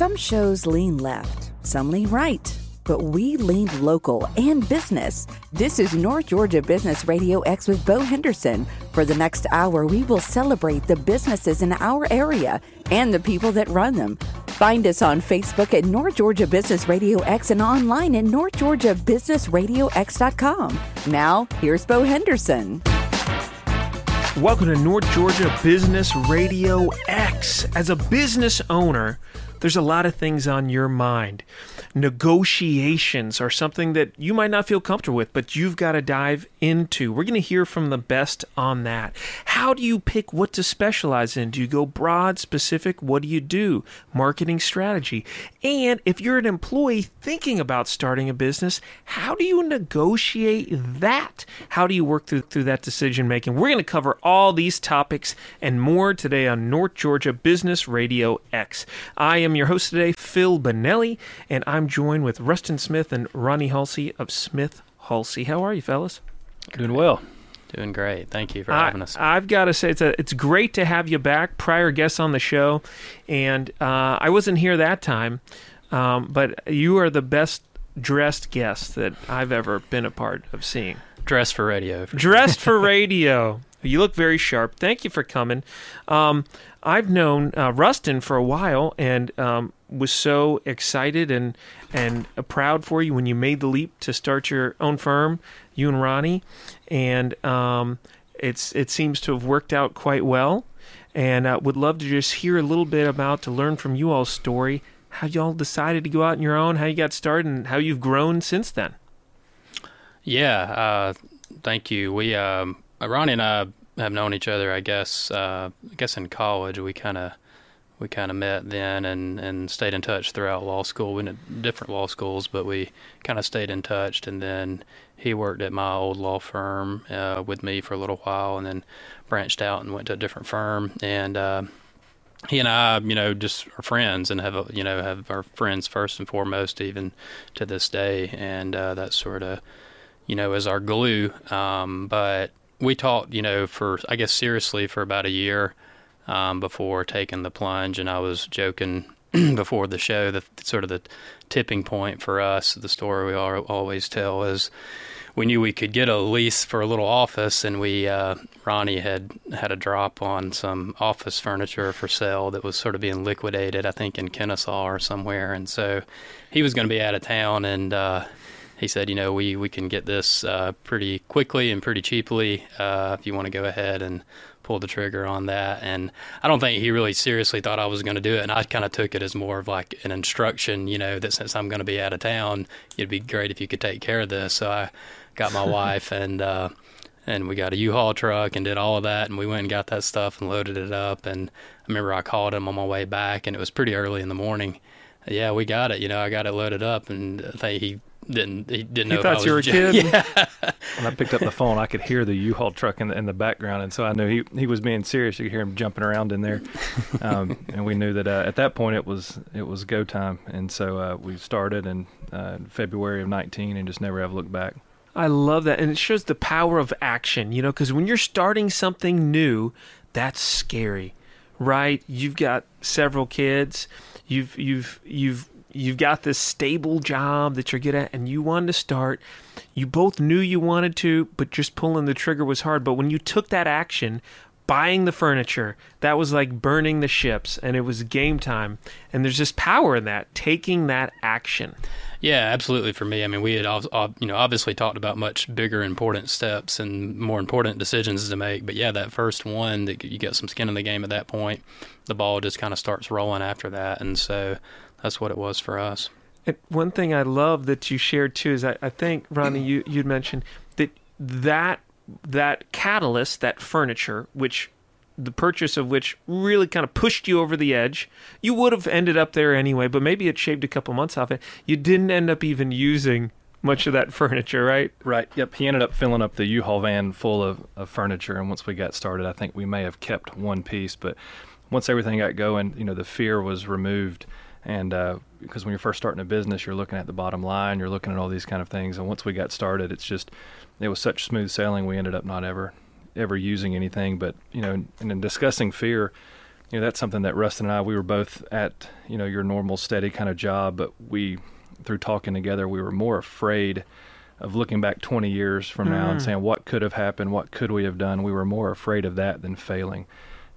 Some shows lean left, some lean right, but we lean local and business. This is North Georgia Business Radio X with Bo Henderson. For the next hour, we will celebrate the businesses in our area and the people that run them. Find us on Facebook at North Georgia Business Radio X and online at northgeorgiabusinessradiox.com. Now, here's Bo Henderson. Welcome to North Georgia Business Radio X. As a business owner, there's a lot of things on your mind. Negotiations are something that you might not feel comfortable with, but you've got to dive into. We're going to hear from the best on that. How do you pick what to specialize in? Do you go broad, specific? What do you do? Marketing strategy. And if you're an employee thinking about starting a business, how do you negotiate that? How do you work through, through that decision making? We're going to cover all these topics and more today on North Georgia Business Radio X. I am your host today, Phil Bonelli, and I'm joined with Rustin Smith and Ronny Hulsey of Smith Hulsey. How are you, fellas? Doing well. Doing great. Thank you for having us. I've got to say, it's a, it's great to have you back. Prior guests on the show, and uh, I wasn't here that time, um, but you are the best dressed guest that I've ever been a part of seeing. Dressed for radio. Dressed for radio. You look very sharp. Thank you for coming. Um, I've known uh, Rustin for a while and um, was so excited and and proud for you when you made the leap to start your own firm, you and Ronny, and um, it's it seems to have worked out quite well. And uh, would love to just hear a little bit about to learn from you all's story, how y'all decided to go out on your own, how you got started, and how you've grown since then. Yeah, uh, thank you. We um, Ronny and I have known each other. I guess uh, I guess in college we kind of we kind of met then and, and stayed in touch throughout law school. We went different law schools, but we kind of stayed in touch. And then he worked at my old law firm uh, with me for a little while, and then branched out and went to a different firm. And uh, he and I, you know, just are friends and have you know have our friends first and foremost, even to this day. And uh, that sort of you know is our glue. Um, but we talked, you know, for I guess seriously for about a year um, before taking the plunge, and I was joking before the show that sort of the tipping point for us, the story we always tell is we knew we could get a lease for a little office, and we uh, Ronny had had a drop on some office furniture for sale that was sort of being liquidated, I think in Kennesaw or somewhere, and so he was going to be out of town, and uh, he said, you know, we, we can get this uh, pretty quickly and pretty cheaply uh, if you want to go ahead and pull the trigger on that. And I don't think he really seriously thought I was going to do it. And I kind of took it as more of like an instruction, you know, that since I'm going to be out of town, it'd be great if you could take care of this. So I got my wife and, uh, and we got a U-Haul truck and did all of that and we went and got that stuff and loaded it up and I remember I called him on my way back and it was pretty early in the morning. Yeah, we got it. You know, I got it loaded up and I think he didn't he didn't he know thought you were a kid. Yeah. when I picked up the phone, I could hear the U-Haul truck in the, in the background, and so I knew he he was being serious. You could hear him jumping around in there, um, and we knew that uh, at that point it was it was go time, and so uh, we started in uh, February of 19, and just never have looked back. I love that, and it shows the power of action. You know, because when you're starting something new, that's scary, right? You've got several kids. You've you've you've you've got this stable job that you're good at and you wanted to start. You both knew you wanted to but just pulling the trigger was hard. But when you took that action buying the furniture that was like burning the ships and it was game time. And there's just power in that taking that action. Yeah, absolutely. For me, I mean, we had you know obviously talked about much bigger, important steps and more important decisions to make. But yeah, that first one that you get some skin in the game at that point, the ball just kind of starts rolling after that, and so that's what it was for us. And one thing I love that you shared too is I, I think Ronny you you'd mentioned that that that catalyst that furniture which the purchase of which really kind of pushed you over the edge. You would have ended up there anyway, but maybe it shaved a couple months off it. You didn't end up even using much of that furniture, right? Right. Yep. He ended up filling up the U-Haul van full of, of furniture, and once we got started, I think we may have kept one piece, but once everything got going, you know, the fear was removed and uh, because when you're first starting a business, you're looking at the bottom line, you're looking at all these kind of things. And once we got started, it's just it was such smooth sailing. We ended up not ever ever using anything. But you know, and in discussing fear, you know, that's something that Rustin and I, we were both at, you know, your normal steady kind of job, but we, through talking together, we were more afraid of looking back 20 years from mm. now and mm. saying what could have happened, what could we have done. We were more afraid of that than failing.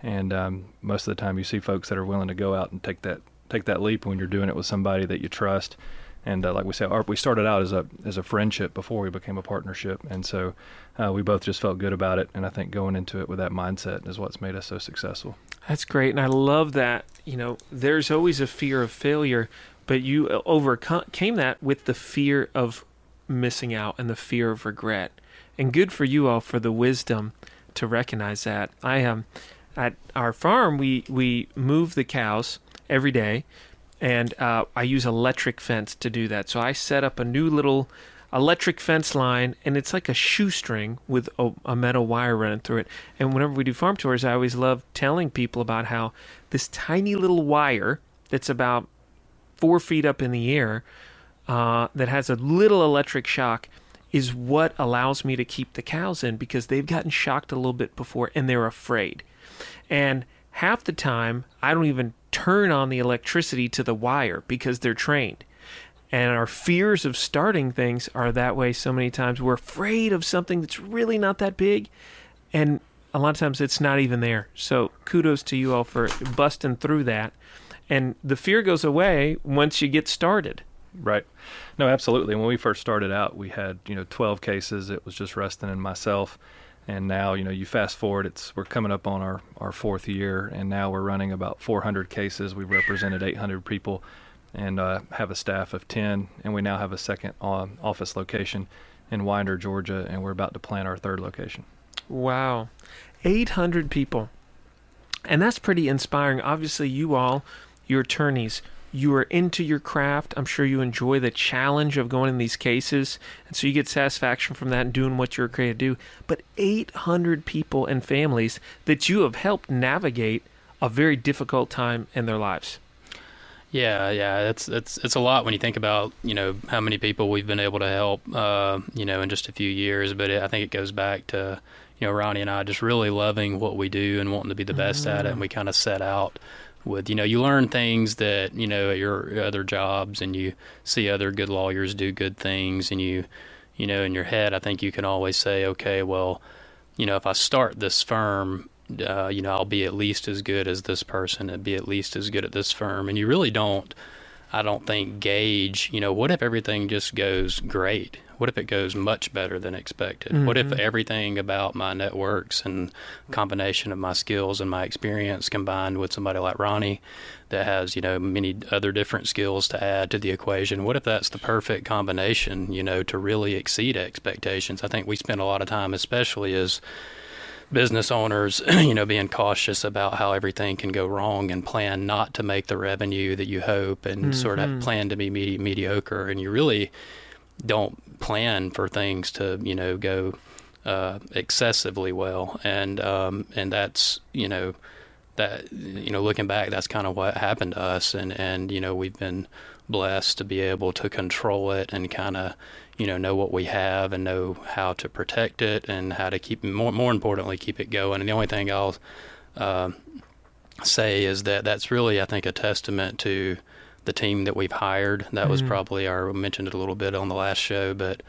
And um, most of the time, you see folks that are willing to go out and take that take that leap when you're doing it with somebody that you trust. And uh, like we said, our, we started out as a as a friendship before we became a partnership, and so uh, we both just felt good about it. And I think going into it with that mindset is what's made us so successful. That's great, and I love that. You know, there's always a fear of failure, but you uh, overcame that with the fear of missing out and the fear of regret. And good for you all for the wisdom to recognize that. I am um, at our farm. We we move the cows every day, and uh, I use electric fence to do that. So I set up a new little electric fence line, and it's like a shoestring with a, a, metal wire running through it. And whenever we do farm tours, I always love telling people about how this tiny little wire that's about four feet up in the air uh, that has a little electric shock is what allows me to keep the cows in because they've gotten shocked a little bit before and they're afraid. And half the time, I don't even turn on the electricity to the wire because they're trained. And our fears of starting things are that way so many times. We're afraid of something that's really not that big. And a lot of times it's not even there. So kudos to you all for busting through that. And the fear goes away once you get started. Right. No, absolutely. When we first started out, we had, you know, 12 cases. It was just Rustin and myself. And now, you know, you fast forward, it's we're coming up on our, our fourth year, and now we're running about 400 cases. We've represented 800 people and uh, have a staff of 10. And we now have a second uh, office location in Winder, Georgia, and we're about to plan our third location. Wow. 800 people. And that's pretty inspiring. Obviously, you all, your attorneys, you are into your craft. I'm sure you enjoy the challenge of going in these cases. And so you get satisfaction from that and doing what you're created to do. But 800 people and families that you have helped navigate a very difficult time in their lives. Yeah, yeah, it's it's it's a lot when you think about you know how many people we've been able to help, uh, you know, in just a few years. But it, I think it goes back to you know Ronny and I just really loving what we do and wanting to be the best mm. at it. And we kind of set out with you know you learn things that you know at your other jobs and you see other good lawyers do good things and you you know in your head I think you can always say okay well you know if I start this firm uh, you know I'll be at least as good as this person and be at least as good at this firm. And you really don't I don't think gauge you know what if everything just goes great what if it goes much better than expected? Mm-hmm. What if mm-hmm. everything about my networks and combination of my skills and my experience combined with somebody like Ronny that has, you know, many other different skills to add to the equation, what if that's the perfect combination, you know, to really exceed expectations? I think we spend a lot of time, especially as business owners, you know, being cautious about how everything can go wrong and plan not to make the revenue that you hope and mm-hmm. sort of plan to be medi- mediocre. And you really don't plan for things to you know go uh, excessively well, and um, and that's you know that you know looking back, that's kind of what happened to us, and and you know we've been blessed to be able to control it and kind of you know know what we have and know how to protect it and how to keep more more importantly keep it going. And the only thing I'll uh, say is that that's really I think a testament to the team that we've hired. That mm-hmm. was probably our we mentioned it a little bit on the last show, but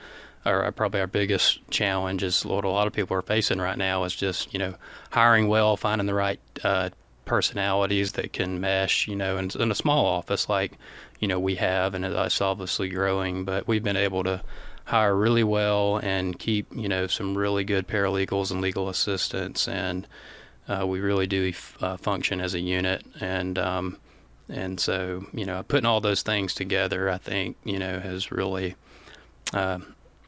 our, probably our biggest challenge is what a lot of people are facing right now is just you know hiring well, finding the right uh, personalities that can mesh. You know, in, in a small office like you know we have, and it's obviously growing, but we've been able to hire really well and keep you know some really good paralegals and legal assistants and uh, we really do uh, function as a unit and um, and so, you know, putting all those things together, I think, you know, has really uh,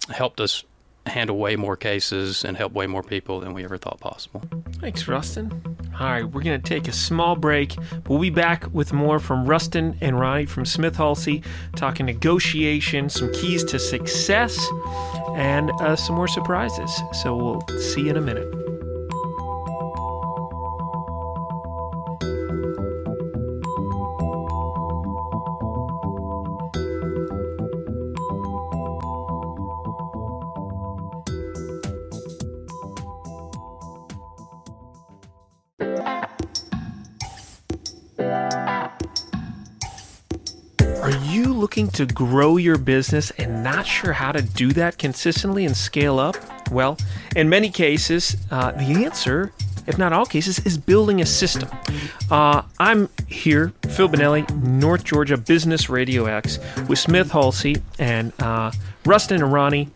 helped us handle way more cases and help way more people than we ever thought possible. Thanks, Rustin. All right, we're going to take a small break. We'll be back with more from Rustin and Ronny from Smith Hulsey, talking negotiation, some keys to success, and uh, some more surprises. So we'll see you in a minute. Looking to grow your business and not sure how to do that consistently and scale up? Well, in many cases, uh, the answer, if not all cases, is building a system. Uh, I'm here, Phil Bonelli, North Georgia Business Radio X, with Smith Hulsey and uh, Rustin and Ronny.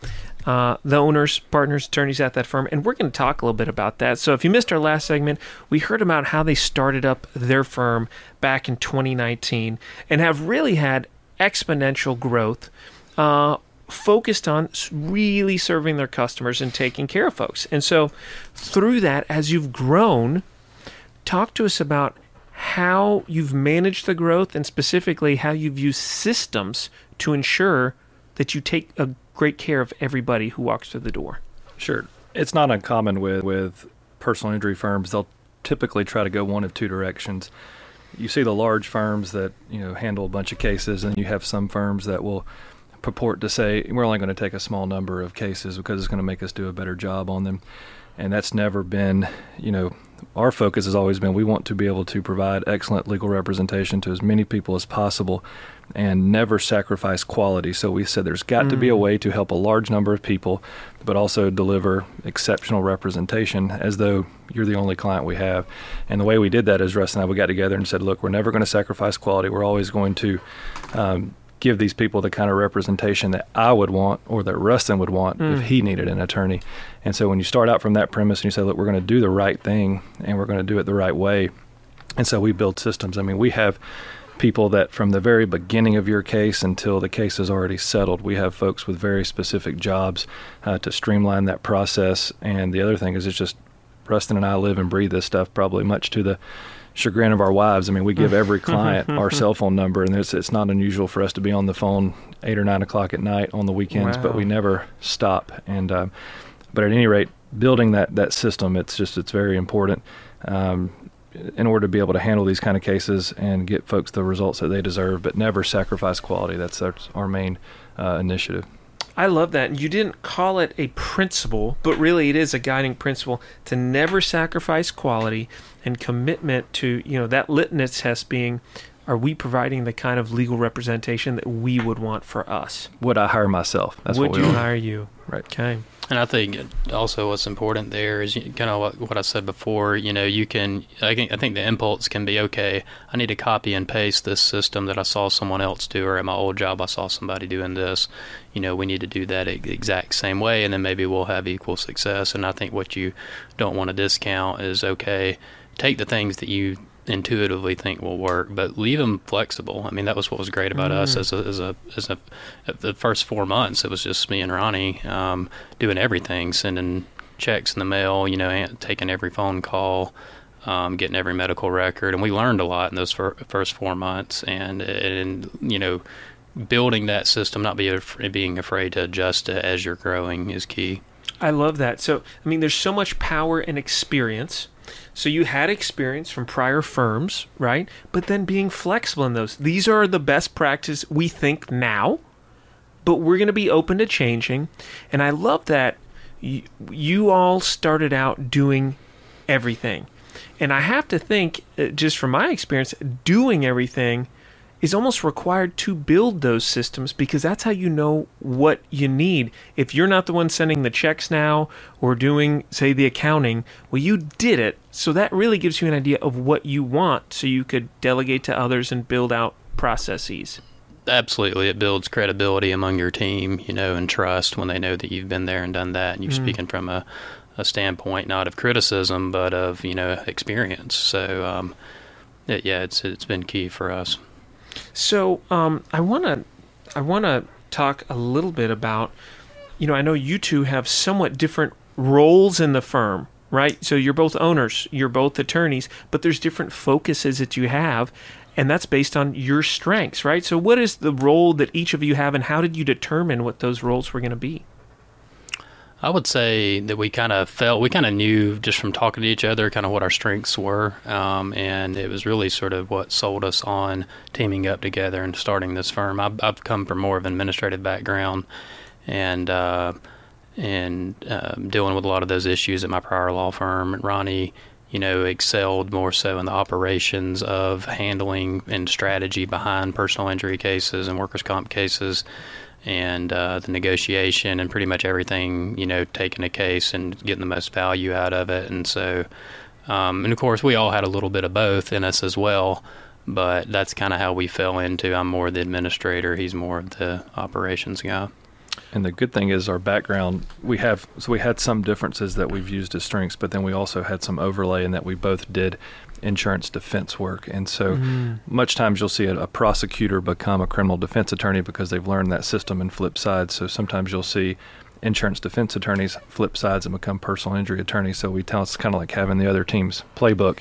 Uh, the owners, partners, attorneys at that firm, and we're going to talk a little bit about that. So, if you missed our last segment, we heard about how they started up their firm back in 2019 and have really had exponential growth. Uh, focused on really serving their customers and taking care of folks. And so, through that, as you've grown, talk to us about how you've managed the growth and specifically how you've used systems to ensure that you take a great care of everybody who walks through the door. Sure. It's not uncommon with, with personal injury firms. They'll typically try to go one of two directions. You see the large firms that, you know, handle a bunch of cases and you have some firms that will purport to say we're only going to take a small number of cases because it's going to make us do a better job on them. And that's never been, you know, our focus has always been we want to be able to provide excellent legal representation to as many people as possible and never sacrifice quality. So we said there's got mm. to be a way to help a large number of people, but also deliver exceptional representation as though you're the only client we have. And the way we did that is Russ and I, we got together and said, look, we're never going to sacrifice quality. We're always going to um, give these people the kind of representation that I would want or that Rustin would want mm. if he needed an attorney. And so when you start out from that premise and you say, look, we're going to do the right thing and we're going to do it the right way. And so we build systems. I mean, we have people that from the very beginning of your case until the case is already settled, we have folks with very specific jobs uh, to streamline that process. And the other thing is, it's just Rustin and I live and breathe this stuff probably much to the chagrin of our wives. I mean, we give every client our cell phone number, and it's, it's not unusual for us to be on the phone eight or nine o'clock at night on the weekends, wow. but we never stop. And uh, but at any rate, building that that system, it's just it's very important. Um, in order to be able to handle these kind of cases and get folks the results that they deserve, but never sacrifice quality. That's, that's our main uh, initiative. I love that. You didn't call it a principle, but really it is a guiding principle to never sacrifice quality and commitment to, you know, that litmus test being are we providing the kind of legal representation that we would want for us? Would I hire myself? That's would you want. hire you? Right. Okay. And I think also what's important there is kind of what, what I said before. You know, you can. I think, I think the impulse can be okay. I need to copy and paste this system that I saw someone else do, or at my old job I saw somebody doing this. You know, we need to do that exact same way, and then maybe we'll have equal success. And I think what you don't want to discount is okay. Take the things that you intuitively think will work, but leave them flexible. I mean, that was what was great about mm. us as a, as a as a the first four months. It was just me and Ronny um, doing everything, sending checks in the mail, you know, taking every phone call. Um, getting every medical record, and we learned a lot in those fir- first four months. And and you know, building that system, not be af- being afraid to adjust as you're growing, is key. I love that. So, I mean, there's so much power and experience so you had experience from prior firms, right? But then being flexible in those. These are the best practice we think now, but we're going to be open to changing. And I love that you, you all started out doing everything. And I have to think, uh, just from my experience, doing everything is almost required to build those systems because that's how you know what you need. If you're not the one sending the checks now or doing, say, the accounting, well, you did it. So that really gives you an idea of what you want so you could delegate to others and build out processes. Absolutely. It builds credibility among your team, you know, and trust when they know that you've been there and done that and you're mm. speaking from a, a standpoint not of criticism but of, you know, experience. So, um, it, yeah, it's it's been key for us. So um, I want to I want to talk a little bit about you know I know you two have somewhat different roles in the firm, right? So you're both owners, you're both attorneys, but there's different focuses that you have. And that's based on your strengths, right? So, what is the role that each of you have, and how did you determine what those roles were going to be? I would say that we kind of felt, we kind of knew just from talking to each other kind of what our strengths were. Um, and it was really sort of what sold us on teaming up together and starting this firm. I've, I've come from more of an administrative background and, uh, and um, dealing with a lot of those issues at my prior law firm. Ronny, you know, excelled more so in the operations of handling and strategy behind personal injury cases and workers' comp cases and uh, the negotiation and pretty much everything, you know, taking a case and getting the most value out of it. And so, um, and of course, we all had a little bit of both in us as well, but that's kind of how we fell into. I'm more the administrator, he's more the operations guy. And the good thing is our background. We have so we had some differences that we've used as strengths, but then we also had some overlay in that we both did insurance defense work. And so, mm. much times you'll see a, a, prosecutor become a criminal defense attorney because they've learned that system and flip sides. So sometimes you'll see insurance defense attorneys flip sides and become personal injury attorneys. So we tell it's kind of like having the other team's playbook.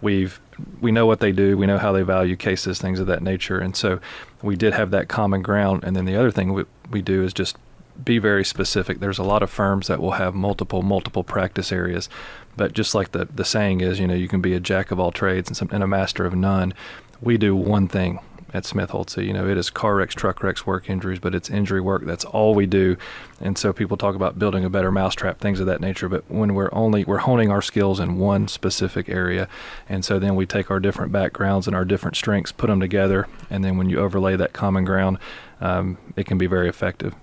We've we know what they do, we know how they value cases, things of that nature, and so we did have that common ground. And then the other thing we, we do is just be very specific. There's a lot of firms that will have multiple multiple practice areas, but just like the the saying is, you know, you can be a jack of all trades and, some, and a master of none. We do one thing at Smith Hulsey. You know, it is car wrecks, truck wrecks, work injuries, but it's injury work. That's all we do. And so people talk about building a better mousetrap, things of that nature. But when we're only we're honing our skills in one specific area, and so then we take our different backgrounds and our different strengths, put them together, and then when you overlay that common ground, um, it can be very effective.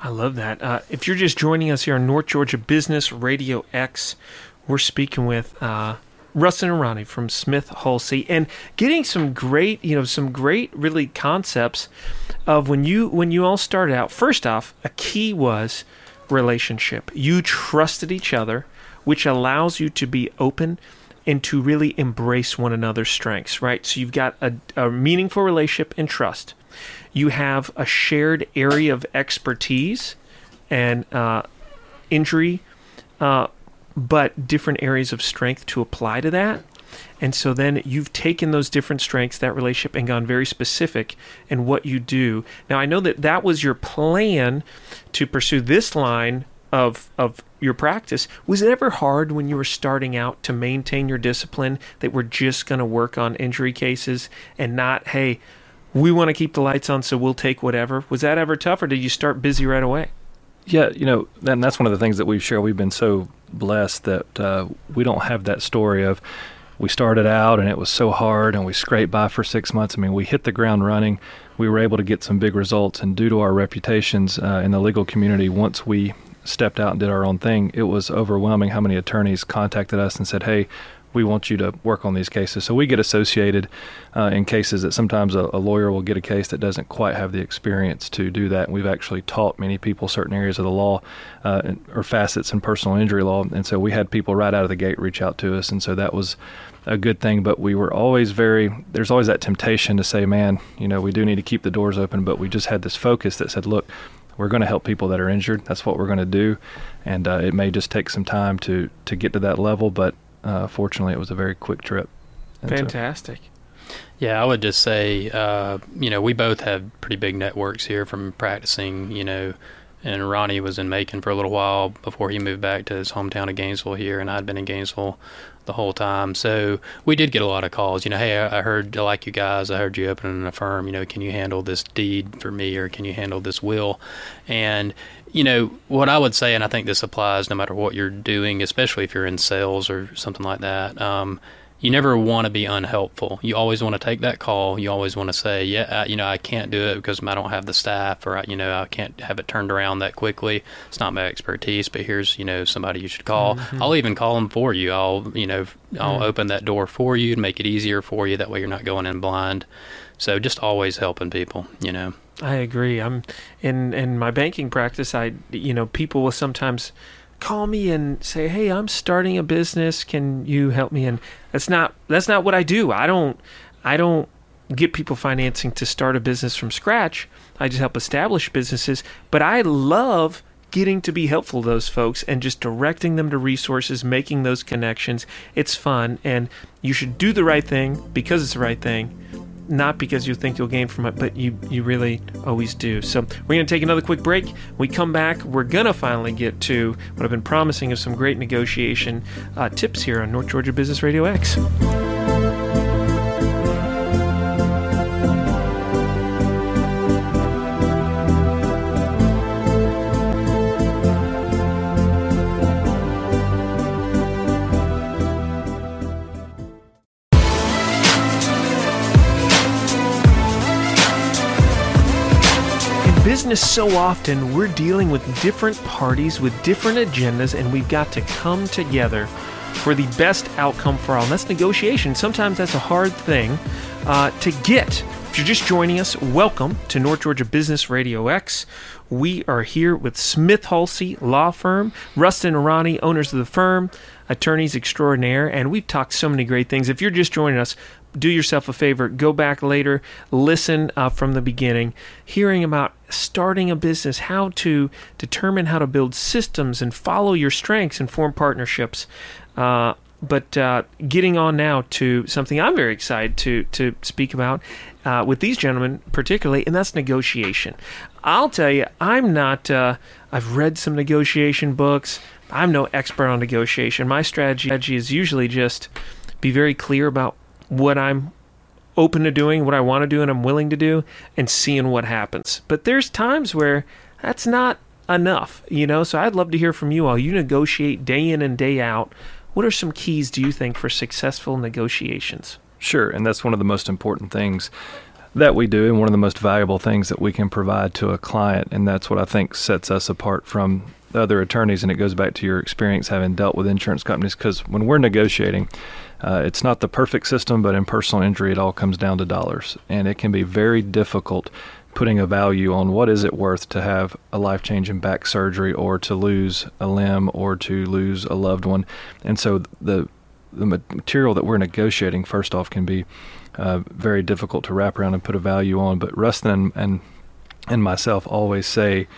I love that. Uh, if you're just joining us here on North Georgia Business Radio X, we're speaking with uh, and Ronny from Smith Hulsey and getting some great, you know, some great really concepts of when you when you all started out. First off, a key was relationship. You trusted each other, which allows you to be open and to really embrace one another's strengths, right? So you've got a, a meaningful relationship and trust you have a shared area of expertise and uh, injury, uh, but different areas of strength to apply to that. And so then you've taken those different strengths, that relationship, and gone very specific in what you do. Now, I know that that was your plan to pursue this line of of your practice. Was it ever hard when you were starting out to maintain your discipline that we're just going to work on injury cases and not, hey, we want to keep the lights on, so we'll take whatever. Was that ever tough, or did you start busy right away? Yeah, you know, and that's one of the things that we've shared. We've been so blessed that uh, we don't have that story of we started out and it was so hard and we scraped by for six months. I mean, we hit the ground running. We were able to get some big results, and due to our reputations uh, in the legal community, once we stepped out and did our own thing, it was overwhelming how many attorneys contacted us and said, "Hey, we want you to work on these cases. So we get associated uh, in cases that sometimes a, a, lawyer will get a case that doesn't quite have the experience to do that. And we've actually taught many people certain areas of the law uh, or facets in personal injury law. And so we had people right out of the gate reach out to us. And so that was a good thing. But we were always very, there's always that temptation to say, man, you know, we do need to keep the doors open. But we just had this focus that said, look, we're going to help people that are injured. That's what we're going to do, and uh, it may just take some time to to get to that level. But uh, fortunately, it was a very quick trip. And Fantastic. So, yeah, I would just say, uh, you know, we both have pretty big networks here from practicing, you know, and Ronny was in Macon for a little while before he moved back to his hometown of Gainesville here, and I'd been in Gainesville the whole time. So we did get a lot of calls. You know, hey, I heard I like you guys. I heard you opening a firm. You know, can you handle this deed for me, or can you handle this will? And you know what I would say, and I think this applies no matter what you're doing, especially if you're in sales or something like that. Um, you never want to be unhelpful. You always want to take that call. You always want to say, yeah, I, you know, I can't do it because I don't have the staff, or you know, I can't have it turned around that quickly. It's not my expertise, but here's you know somebody you should call. Mm-hmm. I'll even call them for you. I'll you know I'll mm-hmm. open that door for you and make it easier for you. That way you're not going in blind. So just always helping people. You know. I agree. I'm in in my banking practice. I you know people will sometimes call me and say, "Hey, I'm starting a business. Can you help me?" And that's not that's not what I do. I don't I don't get people financing to start a business from scratch. I just help establish businesses, but I love getting to be helpful to those folks and just directing them to resources, making those connections. It's fun and you should do the right thing because it's the right thing not because you think you'll gain from it, but you, you really always do. So we're going to take another quick break. We come back, we're going to finally get to what I've been promising of some great negotiation uh, tips here on North Georgia Business Radio X. business, so often we're dealing with different parties with different agendas, and we've got to come together for the best outcome for all. And that's negotiation. Sometimes that's a hard thing uh, to get. If you're just joining us, welcome to North Georgia Business Radio X. We are here with Smith Hulsey Law Firm, Rustin Arani, owners of the firm, attorneys extraordinaire, and we've talked so many great things. If you're just joining us, do yourself a favor, go back later, listen uh, from the beginning, hearing about starting a business, how to determine how to build systems and follow your strengths and form partnerships. Uh, but uh, getting on now to something I'm very excited to to speak about uh, with these gentlemen particularly, and that's negotiation. I'll tell you, I'm not. Uh, I've read some negotiation books. I'm no expert on negotiation. My strategy is usually just be very clear about what I'm open to doing, what I want to do, and I'm willing to do, and seeing what happens. But there's times where that's not enough, you know. So I'd love to hear from you all. You negotiate day in and day out. What are some keys do you think for successful negotiations? Sure, and that's one of the most important things that we do, and one of the most valuable things that we can provide to a client, and that's what I think sets us apart from other attorneys. And it goes back to your experience having dealt with insurance companies, because when we're negotiating, uh, it's not the perfect system, but in personal injury, it all comes down to dollars, and it can be very difficult putting a value on what is it worth to have a life-changing back surgery or to lose a limb or to lose a loved one. And so the the material that we're negotiating first off can be uh, very difficult to wrap around and put a value on. But Rustin and and, and myself always say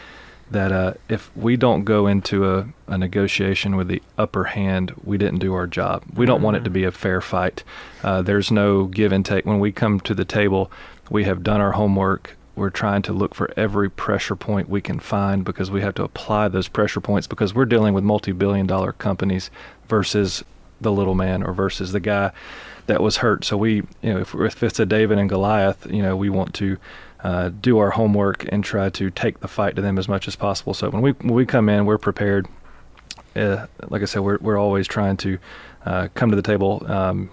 that uh, if we don't go into a, a, negotiation with the upper hand, we didn't do our job. We don't want it to be a fair fight. Uh, there's no give and take. When we come to the table, we have done our homework. We're trying to look for every pressure point we can find because we have to apply those pressure points because we're dealing with multi billion dollar companies versus the little man or versus the guy that was hurt. So we, you know, if, if it's a David and Goliath, you know, we want to uh, do our homework and try to take the fight to them as much as possible. So when we when we come in, we're prepared. Uh, like I said, we're we're always trying to uh, come to the table um,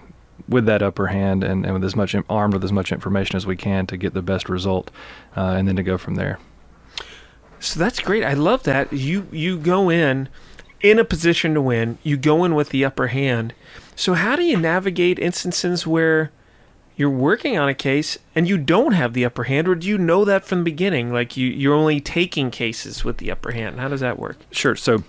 with that upper hand and, and with as much armed with as much information as we can to get the best result, uh, and then to go from there. So that's great. I love that you you go in in a position to win. You go in with the upper hand. So how do you navigate instances where you're working on a case and you don't have the upper hand, or do you know that from the beginning? Like you you're only taking cases with the upper hand. How does that work? Sure. So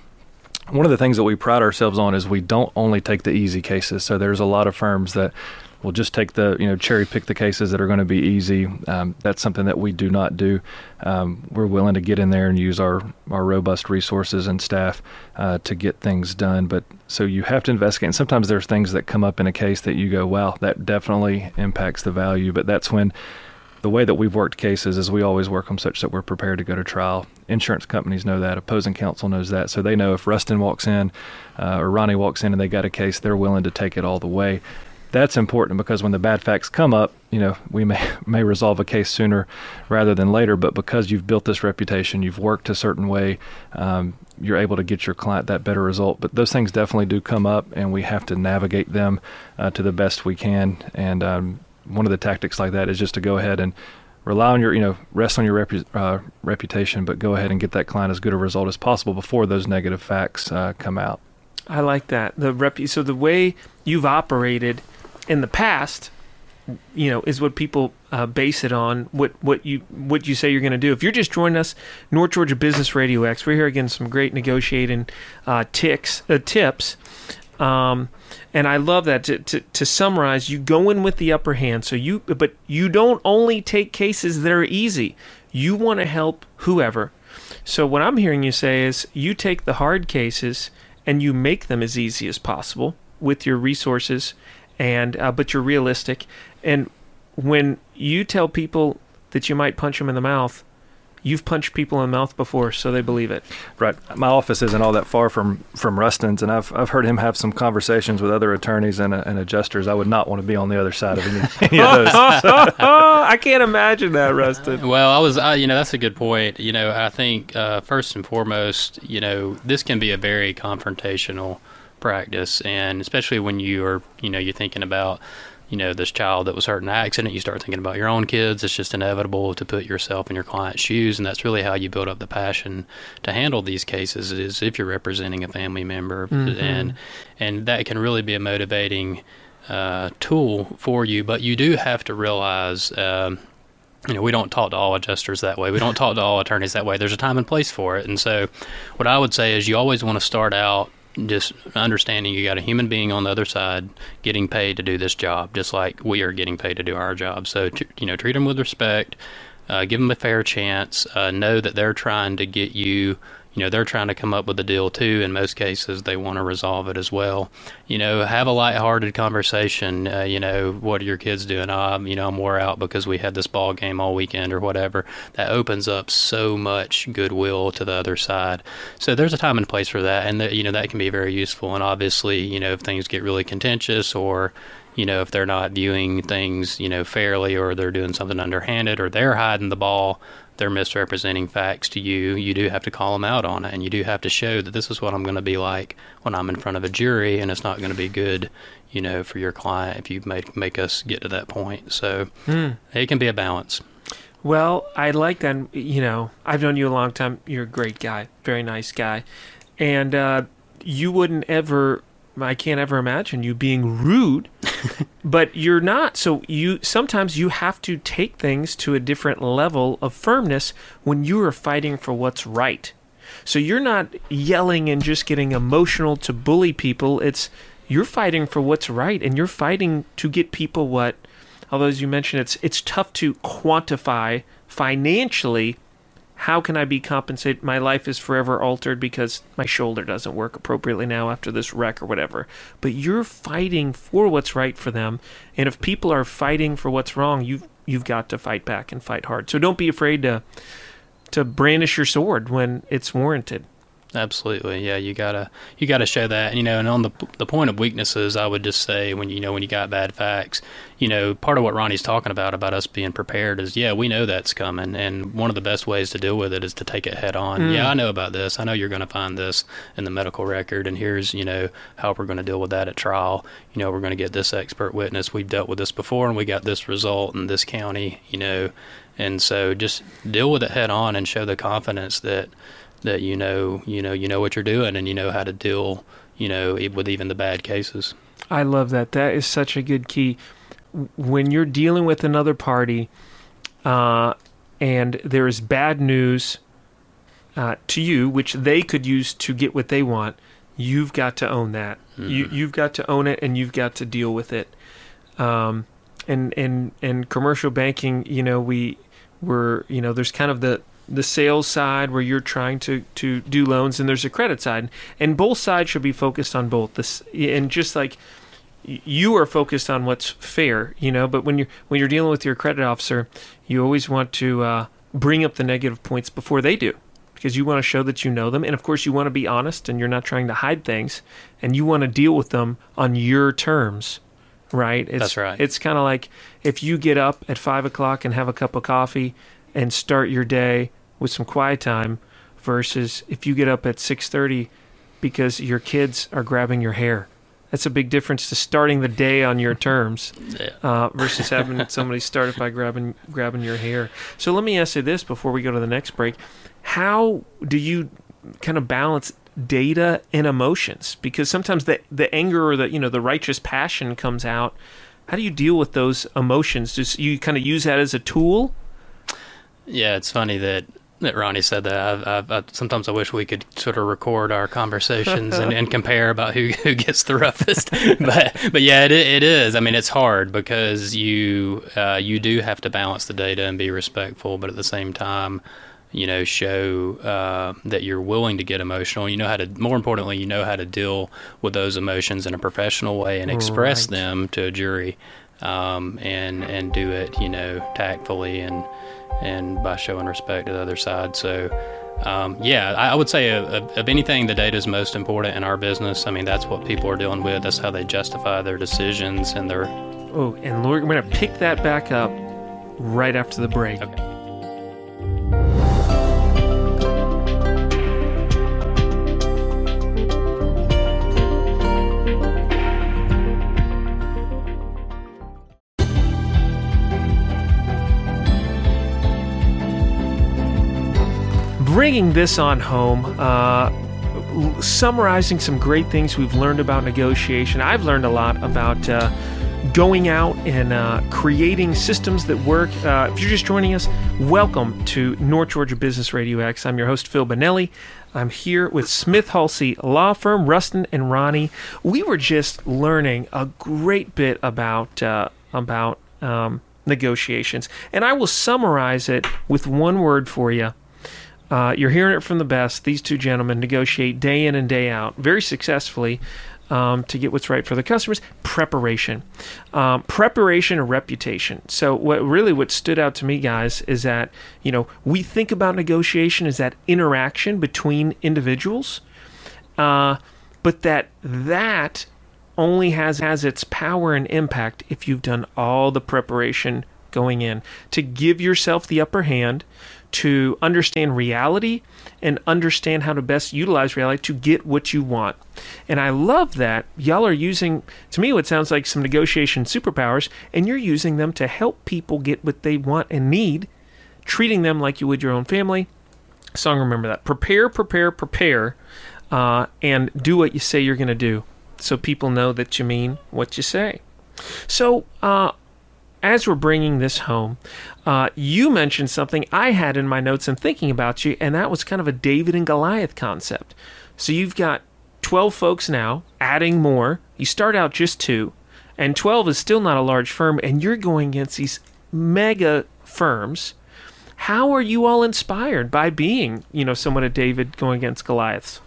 one of the things that we pride ourselves on is we don't only take the easy cases. So there's a lot of firms that will just take the you know cherry pick the cases that are going to be easy. Um, that's something that we do not do. Um, we're willing to get in there and use our our robust resources and staff uh, to get things done. But so you have to investigate. And sometimes there's things that come up in a case that you go, wow, that definitely impacts the value. But that's when the way that we've worked cases is we always work them such that we're prepared to go to trial. Insurance companies know that. Opposing counsel knows that. So they know if Rustin walks in uh, or Ronny walks in and they got a case, they're willing to take it all the way. That's important because when the bad facts come up, you know, we may may resolve a case sooner rather than later. But because you've built this reputation, you've worked a certain way, um, you're able to get your client that better result. But those things definitely do come up, and we have to navigate them uh, to the best we can. And um, one of the tactics like that is just to go ahead and rely on your, you know, rest on your repu- uh, reputation, but go ahead and get that client as good a result as possible before those negative facts uh, come out. I like that. The rep. So the way you've operated in the past, you know, is what people uh, base it on. What what you what you say you're going to do. If you're just joining us, North Georgia Business Radio X, we're here again some great negotiating uh, ticks uh, tips. Um, and I love that. To, to, to summarize, you go in with the upper hand. So you, but you don't only take cases that are easy. You want to help whoever. So what I'm hearing you say is, you take the hard cases and you make them as easy as possible with your resources, and uh, but you're realistic. And when you tell people that you might punch them in the mouth, you've punched people in the mouth before, so they believe it. Right. My office isn't all that far from from Rustin's, and I've I've heard him have some conversations with other attorneys and, and adjusters. I would not want to be on the other side of any, any of those. I can't imagine that, Rustin. Well, I was, uh, you know, that's a good point. You know, I think uh, first and foremost, you know, this can be a very confrontational practice, and especially when you are, you know, you're thinking about you know, this child that was hurt in an accident. You start thinking about your own kids. It's just inevitable to put yourself in your client's shoes, and that's really how you build up the passion to handle these cases. Is if you're representing a family member, mm-hmm. and and that can really be a motivating uh, tool for you. But you do have to realize. Um, you know, we don't talk to all adjusters that way. We don't talk to all attorneys that way. There's a time and place for it. And so, what I would say is you always want to start out just understanding you got a human being on the other side getting paid to do this job, just like we are getting paid to do our job. So, you know, treat them with respect, uh, give them a fair chance, uh, know that they're trying to get you you know they're trying to come up with a deal too. In most cases, they want to resolve it as well. You know, have a lighthearted conversation. Uh, you know, what are your kids doing? Um, you know, I'm wore out because we had this ball game all weekend or whatever. That opens up so much goodwill to the other side. So there's a time and place for that, and the, you know that can be very useful. And obviously, you know, if things get really contentious or you know, if they're not viewing things, you know, fairly or they're doing something underhanded or they're hiding the ball, they're misrepresenting facts to you, you do have to call them out on it, and you do have to show that this is what I'm going to be like when I'm in front of a jury, and it's not going to be good, you know, for your client if you make make us get to that point. So mm. it can be a balance. Well, I like that. You know, I've known you a long time. You're a great guy, very nice guy, and uh, you wouldn't ever I can't ever imagine you being rude, but you're not. So you sometimes you have to take things to a different level of firmness when you are fighting for what's right. So you're not yelling and just getting emotional to bully people. It's you're fighting for what's right and you're fighting to get people what although as you mentioned it's it's tough to quantify financially how can I be compensated? My life is forever altered because my shoulder doesn't work appropriately now after this wreck or whatever. But you're fighting for what's right for them, and if people are fighting for what's wrong, you've you've got to fight back and fight hard. So don't be afraid to to brandish your sword when it's warranted. Absolutely, yeah. You gotta you gotta show that, you know. And on the the point of weaknesses, I would just say when you know when you got bad facts, you know, part of what Ronny's talking about about us being prepared is yeah, we know that's coming, and one of the best ways to deal with it is to take it head on. Mm. Yeah, I know about this. I know you're going to find this in the medical record, and here's you know how we're going to deal with that at trial. You know, we're going to get this expert witness. We've dealt with this before, and we got this result in this county. You know, and so just deal with it head on and show the confidence that that you know you know you know what you're doing and you know how to deal you know with even the bad cases. I love that. That is such a good key. When you're dealing with another party, uh, and there is bad news uh, to you, which they could use to get what they want, you've got to own that. Mm-hmm. You you've got to own it, and you've got to deal with it. Um, and and and commercial banking, you know, we were you know, there's kind of the the sales side where you're trying to to do loans and there's a credit side. And both sides should be focused on both. This and just like you are focused on what's fair you know but when you're when you're dealing with your credit officer you always want to uh, bring up the negative points before they do. Because you want to show that you know them. And of course you want to be honest and you're not trying to hide things. And you want to deal with them on your terms right? It's, that's right. it's kind of like if you get up at five o'clock and have a cup of coffee and start your day with some quiet time versus if you get up at 6:30 because your kids are grabbing your hair. That's a big difference to starting the day on your terms uh, versus having somebody start it by grabbing grabbing your hair. So let me ask you this before we go to the next break: How do you kind of balance data and emotions? Because sometimes the the anger or the you know the righteous passion comes out. How do you deal with those emotions? Do you kind of use that as a tool? Yeah, it's funny that that Ronny said that. I've, I've, I, sometimes I wish we could sort of record our conversations and, and, compare about who, who gets the roughest. but but yeah, it, it is. I mean, it's hard because you uh, you do have to balance the data and be respectful, but at the same time, you know, show uh, that you're willing to get emotional. You know how to. More importantly, you know how to deal with those emotions in a professional way and express right. them to a jury, um, and and do it, you know, tactfully and and by showing respect to the other side. So, um, yeah, I, would say of, of, anything, the data is most important in our business. I mean, that's what people are dealing with. That's how they justify their decisions and their. Oh, and Lord, we're going to pick that back up right after the break. Okay. Bringing this on home, uh, summarizing some great things we've learned about negotiation. I've learned a lot about uh, going out and uh, creating systems that work. Uh, if you're just joining us, welcome to North Georgia Business Radio X. I'm your host, Phil Bonelli. I'm here with Smith Hulsey Law Firm, Rustin and Ronny. We were just learning a great bit about uh, about um, negotiations, and I will summarize it with one word for you. Uh, you're hearing it from the best. These two gentlemen negotiate day in and day out very successfully um, to get what's right for the customers. Preparation, um, preparation, and reputation. So, what really what stood out to me, guys, is that you know we think about negotiation as that interaction between individuals, uh, but that that only has has its power and impact if you've done all the preparation going in to give yourself the upper hand to understand reality and understand how to best utilize reality to get what you want. And I love that y'all are using, to me, what sounds like some negotiation superpowers, and you're using them to help people get what they want and need, treating them like you would your own family. Song, remember that. Prepare, prepare, prepare, uh, and do what you say you're going to do so people know that you mean what you say. So, uh, as we're bringing this home, uh, you mentioned something I had in my notes and thinking about you, and that was kind of a David and Goliath concept. So you've got 12 folks now, adding more. You start out just two, and 12 is still not a large firm, and you're going against these mega firms. How are you all inspired by being, you know, somewhat a David going against Goliaths?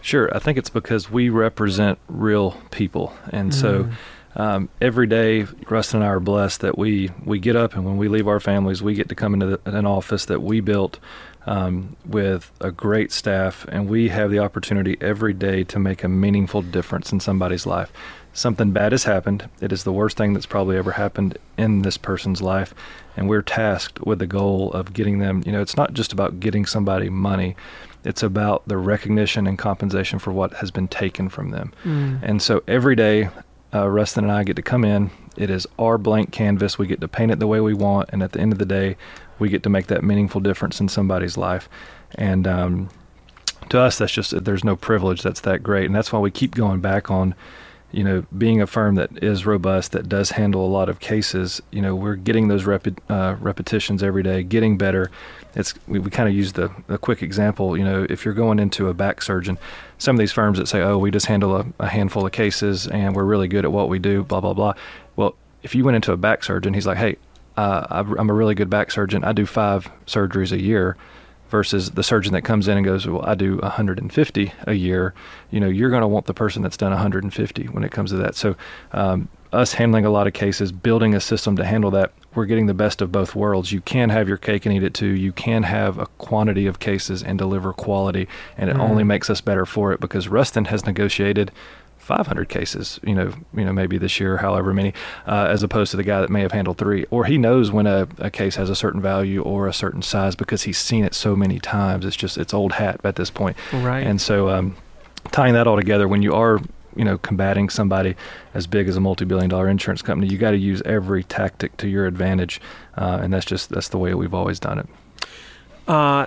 Sure, I think it's because we represent real people, and mm. so um, every day, Rustin and I are blessed that we we get up and when we leave our families, we get to come into the, an office that we built um, with a great staff, and we have the opportunity every day to make a meaningful difference in somebody's life. Something bad has happened. It is the worst thing that's probably ever happened in this person's life, and we're tasked with the goal of getting them. You know, it's not just about getting somebody money it's about the recognition and compensation for what has been taken from them. Mm. And so every day, uh, Rustin and I get to come in. It is our blank canvas. We get to paint it the way we want, and at the end of the day, we get to make that meaningful difference in somebody's life. And um, to us, that's just there's no privilege that's that great, and that's why we keep going back on you know, being a firm that is robust, that does handle a lot of cases, you know, we're getting those repi- uh, repetitions every day, getting better. It's we, we kind of use the quick example. You know, if you're going into a back surgeon, some of these firms that say, "Oh, we just handle a, a handful of cases and we're really good at what we do," blah blah blah. Well, if you went into a back surgeon, he's like, "Hey, uh, I'm a really good back surgeon. I do five surgeries a year." versus the surgeon that comes in and goes, "Well, I do 150 a year." You know, you're going to want the person that's done 150 when it comes to that. So, um, us handling a lot of cases, building a system to handle that, we're getting the best of both worlds. You can have your cake and eat it too. You can have a quantity of cases and deliver quality, and it mm. only makes us better for it because Rustin has negotiated 500 cases, you know, you know, maybe this year, however many, uh, as opposed to the guy that may have handled three, or he knows when a, a case has a certain value or a certain size because he's seen it so many times. It's just it's old hat at this point, right? And so, um, tying that all together, when you are you know combating somebody as big as a multi-billion dollar insurance company you got to use every tactic to your advantage uh, and that's just that's the way we've always done it. Uh,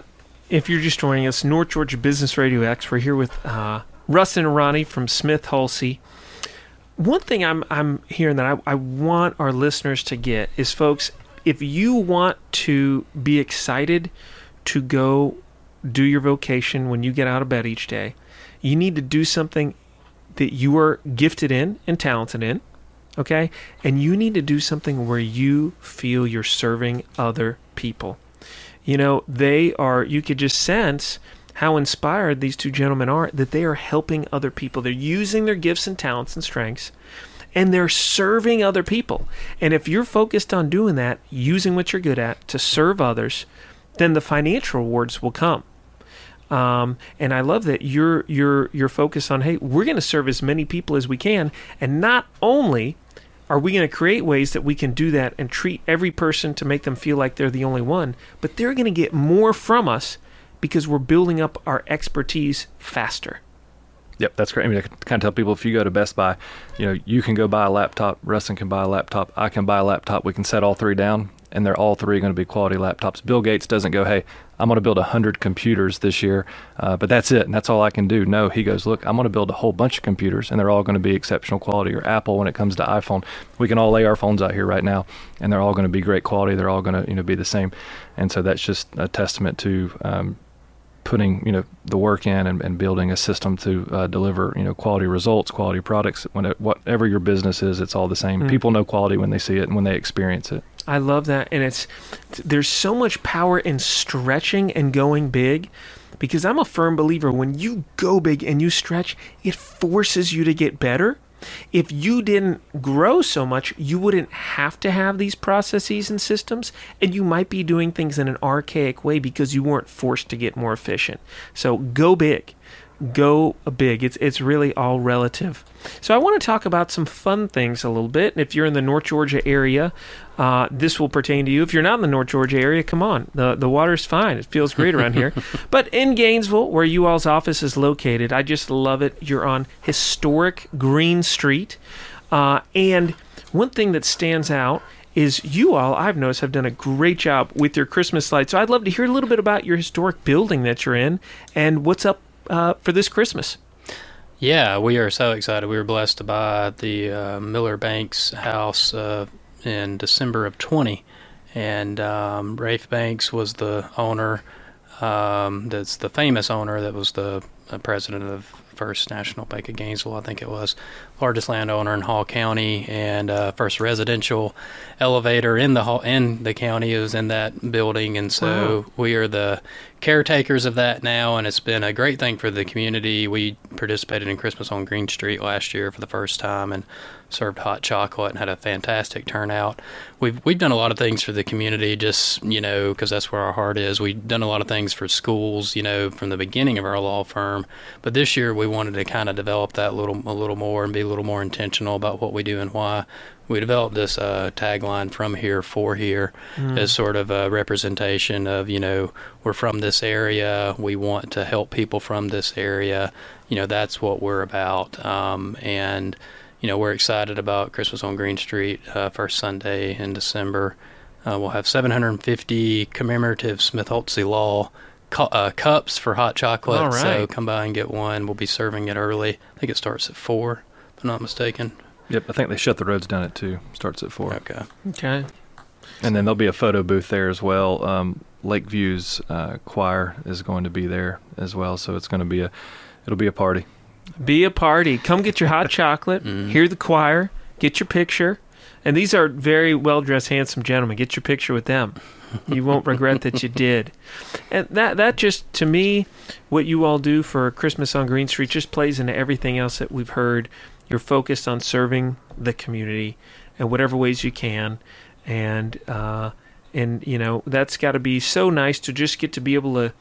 if you're just joining us north georgia business radio x we're here with uh, Rustin and Ronny from Smith Hulsey. One thing I'm I'm hearing that I, I want our listeners to get is folks, if you want to be excited to go do your vocation when you get out of bed each day, you need to do something that you are gifted in and talented in, okay? And you need to do something where you feel you're serving other people. You know, they are, you could just sense how inspired these two gentlemen are that they are helping other people. They're using their gifts and talents and strengths and they're serving other people. And if you're focused on doing that, using what you're good at to serve others, then the financial rewards will come. Um, and I love that you're you're you're focused on hey, we're going to serve as many people as we can, and not only are we going to create ways that we can do that and treat every person to make them feel like they're the only one, but they're going to get more from us because we're building up our expertise faster. Yep, that's great. I mean, I can kind of tell people if you go to Best Buy, you know, you can go buy a laptop, Rustin can buy a laptop, I can buy a laptop. We can set all three down, and they're all three going to be quality laptops. Bill Gates doesn't go, hey, I'm going to build 100 computers this year, uh, but that's it, and that's all I can do. No, he goes, look, I'm going to build a whole bunch of computers, and they're all going to be exceptional quality. Or Apple, when it comes to iPhone, we can all lay our phones out here right now, and they're all going to be great quality. They're all going to you know be the same, and so that's just a testament to um, putting you know the work in and, and building a system to uh, deliver you know quality results, quality products. When it, whatever your business is, it's all the same. Mm. People know quality when they see it and when they experience it. I love that, and it's there's so much power in stretching and going big. Because I'm a firm believer when you go big and you stretch, it forces you to get better if you didn't grow so much, you wouldn't have to have these processes and systems, and you might be doing things in an archaic way because you weren't forced to get more efficient. So go big go big. It's it's really all relative. So I want to talk about some fun things a little bit. If you're in the North Georgia area, uh, this will pertain to you. If you're not in the North Georgia area, come on. the The water's fine. It feels great around here. But in Gainesville, where you all's office is located, I just love it. You're on historic Green Street, uh, and one thing that stands out is you all I've noticed have done a great job with your Christmas lights. So I'd love to hear a little bit about your historic building that you're in and what's up uh, for this Christmas. Yeah, we are so excited. We were blessed to buy the uh, Miller Banks house uh, in December of 20, and um, Rafe Banks was the owner. Um, that's the famous owner that was the uh, president of First National Bank of Gainesville, I think it was, largest landowner in Hall County, and uh, first residential elevator in the hall, in the county is in that building, and so wow. we are the caretakers of that now, and it's been a great thing for the community. We participated in Christmas on Green Street last year for the first time, and served hot chocolate and had a fantastic turnout. We've we've done a lot of things for the community, just you know, because that's where our heart is. We've done a lot of things for schools, you know, from the beginning of our law firm. But this year we wanted to kind of develop that a little a little more and be a little more intentional about what we do and why. We developed this uh, tagline from here for here mm. as sort of a representation of you know we're from this area. We want to help people from this area. You know that's what we're about. Um, and you know, we're excited about Christmas on Green Street, uh, first Sunday in December. Uh, we'll have 750 commemorative Smith Hulsey Law cu- uh, cups for hot chocolate. All right. So come by and get one. We'll be serving it early. I think it starts at 4, if I'm not mistaken. Yep, I think they shut the roads down at 2. Starts at 4. Okay. Okay. And then there'll be a photo booth there as well. Um, Lakeview's uh, choir is going to be there as well, so it's going to be a it'll be a party. Be a party. Come get your hot chocolate. Mm. Hear the choir. Get your picture. And these are very well dressed, handsome gentlemen. Get your picture with them. You won't regret that you did. And that that just to me, what you all do for Christmas on Green Street just plays into everything else that we've heard. You're focused on serving the community in whatever ways you can, and uh, and you know that's got to be so nice to just get to be able to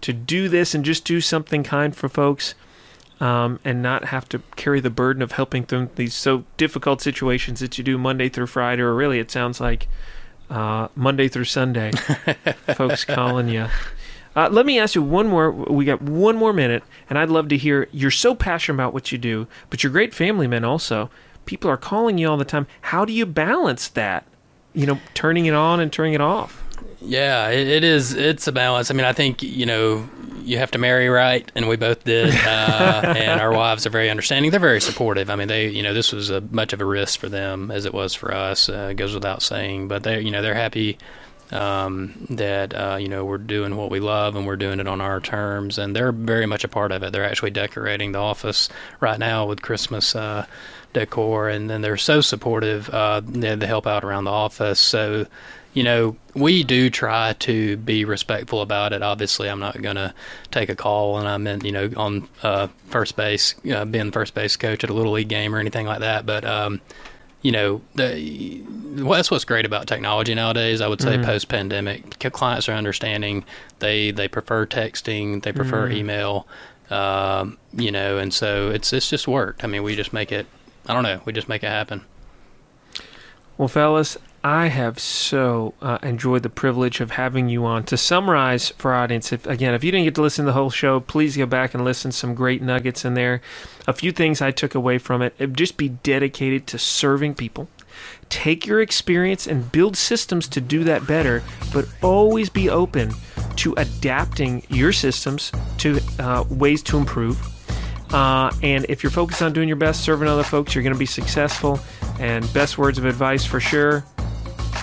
to do this and just do something kind for folks um, and not have to carry the burden of helping them these so difficult situations that you do Monday through Friday, or really it sounds like uh, Monday through Sunday. folks calling you. Uh, let me ask you one more. We got one more minute, and I'd love to hear. You're so passionate about what you do, but you're great family men also. People are calling you all the time. How do you balance that? You know, turning it on and turning it off. Yeah, it, it is. It's a balance. I mean, I think you know you have to marry right, and we both did. Uh, and our wives are very understanding. They're very supportive. I mean, they, you know, this was a much of a risk for them as it was for us. Uh, goes without saying, but they, you know, they're happy um, that uh, you know we're doing what we love and we're doing it on our terms, and they're very much a part of it. They're actually decorating the office right now with Christmas uh, decor, and then they're so supportive. Uh, they, they help out around the office, so you know, we do try to be respectful about it. Obviously, I'm not going to take a call and I'm in, you know, on uh, first base, uh, being first base coach at a little league game or anything like that. But, um, you know, the, well, that's what's great about technology nowadays. I would say mm. post pandemic, clients are understanding. They they prefer texting, they prefer mm. email, um, you know, and so it's it's just worked. I mean, we just make it. I don't know. We just make it happen. Well, fellas, I have so uh, enjoyed the privilege of having you on. To summarize for audience, if again, if you didn't get to listen to the whole show, please go back and listen. Some great nuggets in there. A few things I took away from it: just be dedicated to serving people, Take your experience and build systems to do that better, but always be open to adapting your systems to uh, ways to improve. Uh, and if you're focused on doing your best, serving other folks, you're going to be successful. And best words of advice for sure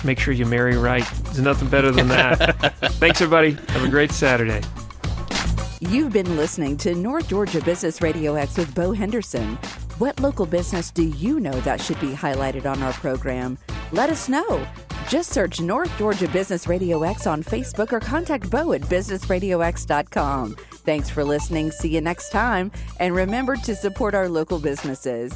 make sure you marry right. There's nothing better than that. Thanks, everybody. Have a great Saturday. You've been listening to North Georgia Business Radio X with Bo Henderson. What local business do you know that should be highlighted on our program? Let us know. Just search North Georgia Business Radio X on Facebook or contact Bo at businessradiox.com. Thanks for listening. See you next time. And remember to support our local businesses.